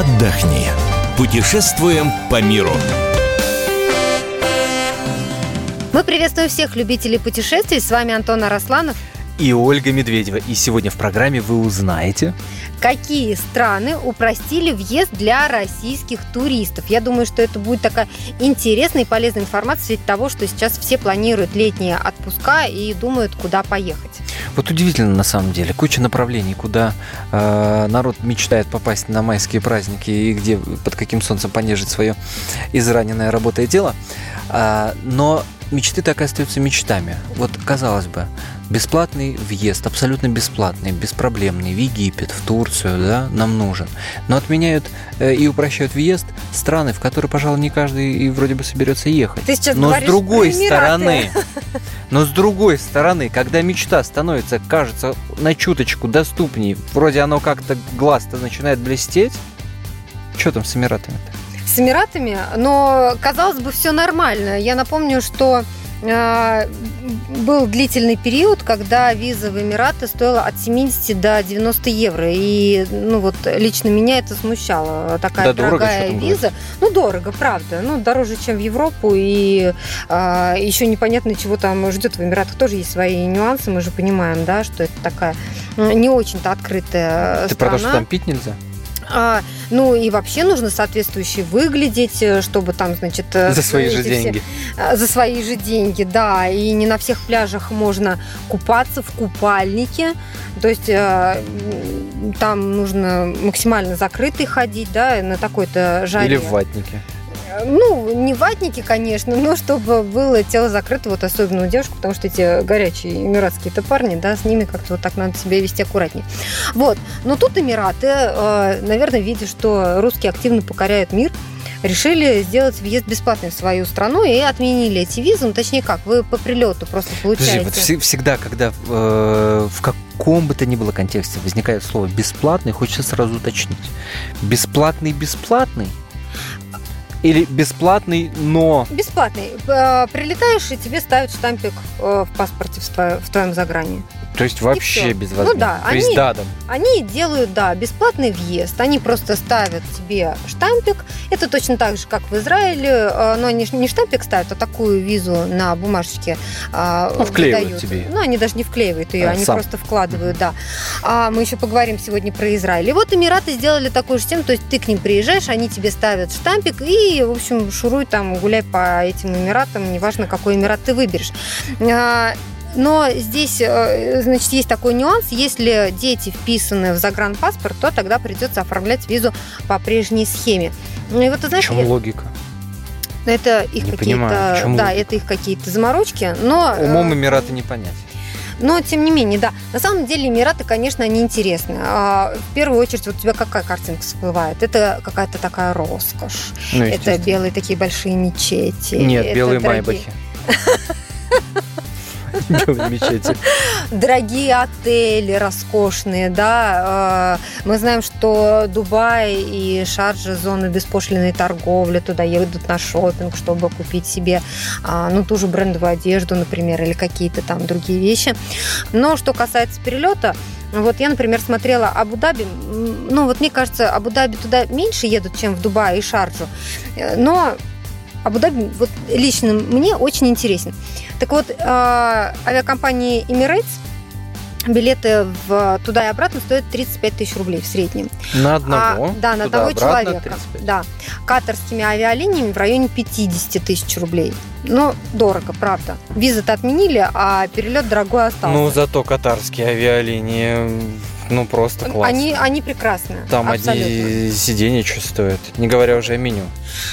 отдохни. Путешествуем по миру. Мы приветствуем всех любителей путешествий. С вами Антон Арасланов. И Ольга Медведева. И сегодня в программе вы узнаете... Какие страны упростили въезд для российских туристов? Я думаю, что это будет такая интересная и полезная информация в свете того, что сейчас все планируют летние отпуска и думают, куда поехать. Вот удивительно на самом деле. Куча направлений, куда э, народ мечтает попасть на майские праздники и где под каким солнцем понежить свое израненное работое тело. Э, но мечты так и остаются мечтами. Вот, казалось бы, бесплатный въезд, абсолютно бесплатный, беспроблемный в Египет, в Турцию, да, нам нужен. Но отменяют э, и упрощают въезд страны, в которые, пожалуй, не каждый и вроде бы соберется ехать. Ты сейчас но с другой стороны, но с другой стороны, когда мечта становится, кажется, на чуточку доступнее, вроде оно как-то глаз-то начинает блестеть, что там с Эмиратами-то? С Эмиратами, но казалось бы, все нормально. Я напомню, что был длительный период, когда виза в Эмираты стоила от 70 до 90 евро. И, ну вот, лично меня это смущало. Такая Да, дорогая дорого, виза. Ну, дорого, правда. Ну, дороже, чем в Европу. И э, еще непонятно, чего там ждет в Эмиратах. Тоже есть свои нюансы. Мы же понимаем, да, что это такая м, не очень-то открытая Ты про страна. то, что там пить нельзя? А, ну и вообще нужно соответствующе выглядеть, э, чтобы там, значит... э, За свои же все- деньги. а, За свои же деньги, да. И не на всех пляжах можно купаться в купальнике. То есть э, там нужно максимально закрытый ходить, да, на такой-то жаре. Или в ватнике. Ну, не ватники, конечно, но чтобы было тело закрыто, вот особенно у девушек, потому что эти горячие эмиратские-то парни, да, с ними как-то вот так надо себя вести аккуратнее. Вот. Но тут Эмираты, э, наверное, видя, что русские активно покоряют мир, решили сделать въезд бесплатный в свою страну и отменили эти визы. Ну, точнее как, вы по прилету просто Подожди, получаете. вот все- всегда, когда э, в каком бы то ни было контексте возникает слово бесплатный, хочется сразу уточнить. Бесплатный бесплатный? Или бесплатный, но... Бесплатный. Э, Прилетаешь, и тебе ставят штампик э, в паспорте в твоем, загрании. То есть вообще безвозмездно. Ну да, То есть они- дадом. Они делают, да, бесплатный въезд. Они просто ставят тебе штампик. Это точно так же, как в Израиле. э, Но они не штампик ставят, а такую визу на бумажечке э, Ну, вклеивают выдают. тебе. Ну, они даже не вклеивают ее, А, они сам. просто вкладывают, да. А мы еще поговорим сегодня про Израиль. И вот Эмираты сделали такую же систему, то есть ты к ним приезжаешь, они тебе ставят штампик и, в общем, шуруй там, гуляй по этим Эмиратам, неважно, какой Эмират ты выберешь. Но здесь, э, значит, есть такой нюанс. Если дети вписаны в загранпаспорт, то тогда придется оформлять визу по прежней схеме. Ну и вот ты В знаешь, чем я- логика? это их Не какие-то, понимаю, да, логика? это их какие-то заморочки, но э, Умом Эмираты не понять. но, тем не менее, да. На самом деле, Эмираты, конечно, они интересны. А, В первую очередь, вот у тебя какая картинка всплывает? Это какая-то такая роскошь. Ну, это белые такие большие мечети. Нет, это белые дорогие- майбахи. Белые мечети. Дорогие отели, роскошные, да. Э, Мы знаем, что Дубай и Шарджа зоны беспошлиной торговли, туда едут на шопинг, чтобы купить себе, а, ну, ту же брендовую одежду, например, или какие-то там другие вещи. Но что касается перелета, вот я, например, смотрела Абу-Даби. Ну, вот мне кажется, Абу-Даби туда меньше едут, чем в Дубай и Шарджу. Э, Но Абу-Даби вот лично мне очень интересен. Так вот, э, авиакомпании Emirates билеты в, туда и обратно стоят 35 тысяч рублей в среднем. На одного. А, да, на туда, одного человека. 35. Да. Катарскими авиалиниями в районе 50 тысяч рублей. Ну, дорого, правда. Визы-то отменили, а перелет дорогой остался. Ну, зато катарские авиалинии, ну, просто класс. они, они прекрасные. Там абсолютно. одни сиденья стоят, не говоря уже о меню.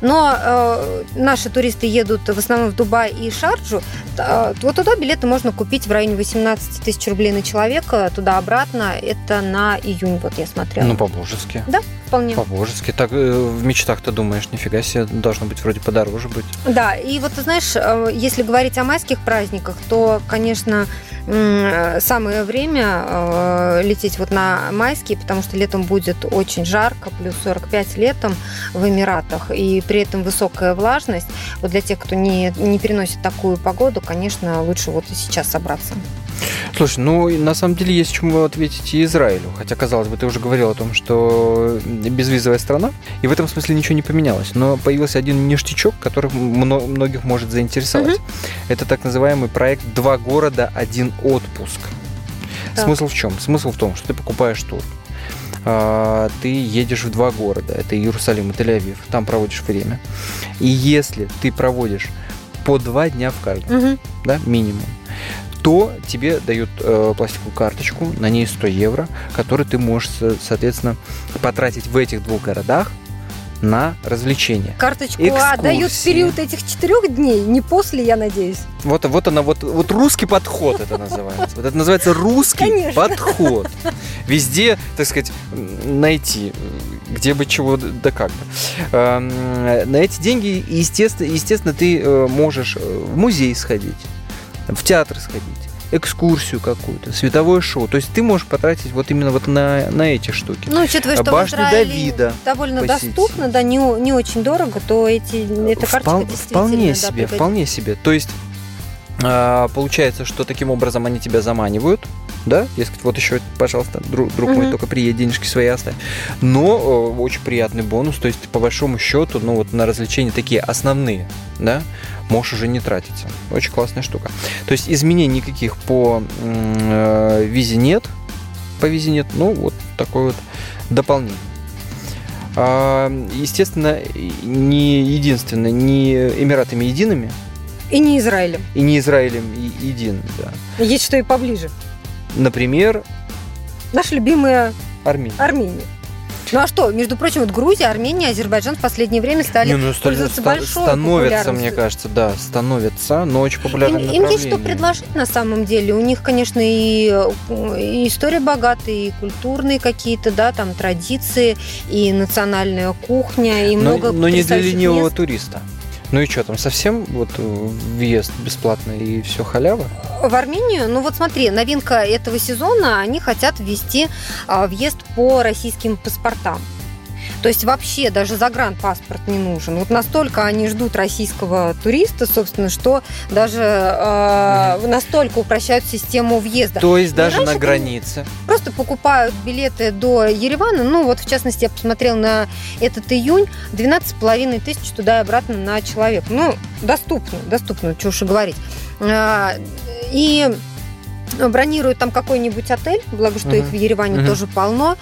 Но э, наши туристы едут в основном в Дубай и Шарджу. Э, вот туда билеты можно купить в районе 18 тысяч рублей на человека, туда-обратно. Это на июнь, вот я смотрела. Ну, по-божески. Да, вполне. По-божески. Так э, в мечтах-то думаешь, нифига себе, должно быть вроде подороже быть. Да, и вот ты знаешь, э, если говорить о майских праздниках, то, конечно, самое время э, лететь вот на майские, потому что летом будет очень жарко, плюс 45 летом в Эмиратах, и при этом высокая влажность. Вот для тех, кто не, не переносит такую погоду, конечно, лучше вот и сейчас собраться. Слушай, ну на самом деле есть чему ответить и Израилю. Хотя, казалось бы, ты уже говорил о том, что безвизовая страна, и в этом смысле ничего не поменялось. Но появился один ништячок, который многих может заинтересовать. Угу. Это так называемый проект «Два города, один отпуск». Так. Смысл в чем? Смысл в том, что ты покупаешь тур, а, ты едешь в два города, это Иерусалим и Тель-Авив, там проводишь время. И если ты проводишь по два дня в каждом, угу. да, минимум, то тебе дают э, пластиковую карточку, на ней 100 евро, которую ты можешь, соответственно, потратить в этих двух городах на развлечения. Карточку А дают в период этих четырех дней, не после, я надеюсь. Вот, вот она, вот, вот русский подход это называется. Вот это называется русский Конечно. подход. Везде, так сказать, найти, где бы чего, да как бы. Эм, на эти деньги, естественно, естественно, ты э, можешь в музей сходить, в театр сходить экскурсию какую-то, световое шоу. То есть ты можешь потратить вот именно вот на, на эти штуки. Ну, учитывая, что Башню Давида довольно посетить. доступно, да, не, не очень дорого, то эти, эта карточка Впол. Вполне да, себе, пригодится. вполне себе. То есть а, получается, что таким образом они тебя заманивают, да, дескать, вот еще, пожалуйста, друг, друг угу. мой, только приедь, денежки свои оставь. Но э, очень приятный бонус, то есть по большому счету, ну вот на развлечения такие основные, да, можешь уже не тратиться. Очень классная штука. То есть изменений никаких по э, визе нет, по визе нет, ну вот такой вот дополнение. А, естественно, не единственное, не Эмиратами едиными. И не Израилем. И не Израилем единым, да. Есть что и поближе. Например... Наша любимая Армения. Армения. Ну а что, между прочим, вот Грузия, Армения, Азербайджан в последнее время стали Не, ну, пользоваться ста- большой Становятся, мне кажется, да, становятся, но очень популярным им, им есть что предложить на самом деле. У них, конечно, и, и история богатая, и культурные какие-то, да, там традиции, и национальная кухня, и но, много Но не для ленивого мест. туриста. Ну и что там, совсем вот въезд бесплатный и все халява? В Армению, ну вот смотри, новинка этого сезона, они хотят ввести а, въезд по российским паспортам. То есть вообще даже загранпаспорт не нужен. Вот настолько они ждут российского туриста, собственно, что даже э, настолько упрощают систему въезда. То есть даже на границе. Просто покупают билеты до Еревана. Ну вот в частности я посмотрел на этот июнь 12,5 тысяч туда и обратно на человека. Ну доступно, доступно, что уж и говорить. А, и бронируют там какой-нибудь отель, благо что uh-huh. их в Ереване uh-huh. тоже полно.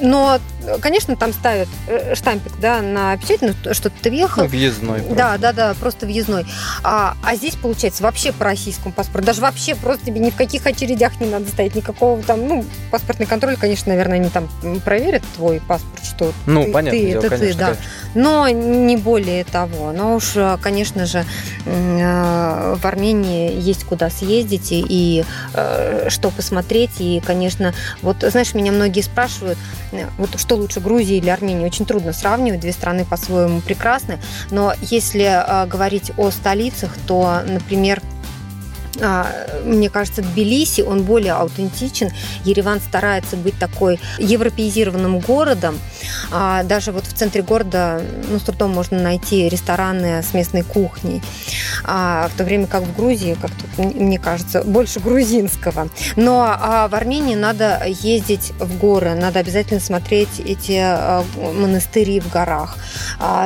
Но, конечно, там ставят э, штампик да, на печать, ну, что ты въехал. Ну, въездной. Просто. Да, да, да, просто въездной. А, а здесь, получается, вообще по российскому паспорту. Даже вообще просто тебе ни в каких очередях не надо стоять, никакого там, ну, паспортный контроль, конечно, наверное, они там проверят твой паспорт, что ну, ты, понятно, ты дело, это конечно, ты, да. Конечно. Но не более того. Но уж, конечно же, э, в Армении есть куда съездить и, и э, что посмотреть. И, конечно, вот, знаешь, меня многие спрашивают, вот что лучше, Грузия или Армения, очень трудно сравнивать, две страны по-своему прекрасны, но если э, говорить о столицах, то, например, а, мне кажется, Тбилиси, он более аутентичен. Ереван старается быть такой европеизированным городом. А, даже вот в центре города ну, с трудом можно найти рестораны с местной кухней. А, в то время как в Грузии, как тут, мне кажется, больше грузинского. Но в Армении надо ездить в горы, надо обязательно смотреть эти монастыри в горах.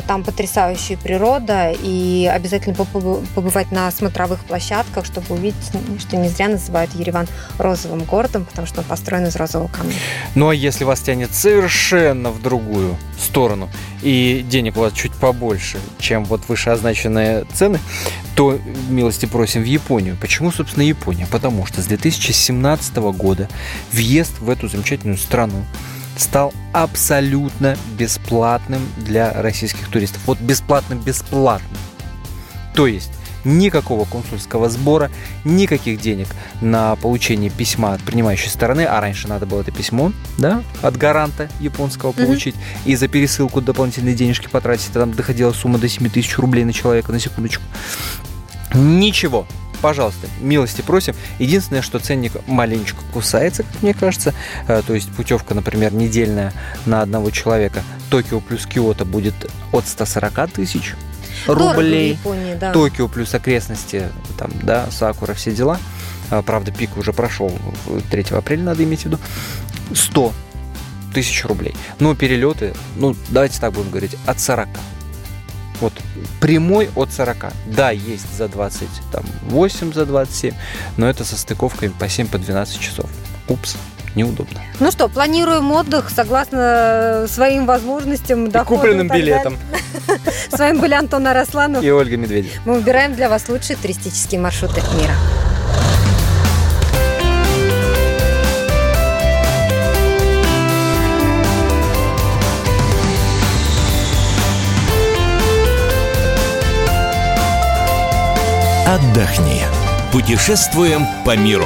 Там потрясающая природа, и обязательно побывать на смотровых площадках, чтобы увидеть, что не зря называют Ереван розовым городом, потому что он построен из розового камня. Ну а если вас тянет совершенно в другую сторону, и денег у вас чуть побольше, чем вот вышеозначенные цены, то милости просим в Японию. Почему, собственно, Япония? Потому что с 2017 года въезд в эту замечательную страну стал абсолютно бесплатным для российских туристов. Вот бесплатно-бесплатно. То есть никакого консульского сбора, никаких денег на получение письма от принимающей стороны, а раньше надо было это письмо, да, от гаранта японского получить, mm-hmm. и за пересылку дополнительные денежки потратить, там доходила сумма до 7 тысяч рублей на человека, на секундочку. Ничего, пожалуйста, милости просим. Единственное, что ценник маленечко кусается, как мне кажется. Э, то есть путевка, например, недельная на одного человека. Токио плюс Киото будет от 140 тысяч рублей. Японии, да. Токио плюс окрестности, там, да, Сакура, все дела. а, правда, пик уже прошел 3 апреля, надо иметь в виду, 100 тысяч рублей. Но перелеты, ну, давайте так будем говорить, от 40. Вот прямой от 40. Да, есть за 28, за 27, но это со стыковками по 7, по 12 часов. Упс, неудобно. Ну что, планируем отдых согласно своим возможностям, И купленным билетам. С вами были Антон Арасланов. И Ольга Медведева. Мы выбираем для вас лучшие туристические маршруты мира. Отдохни. Путешествуем по миру.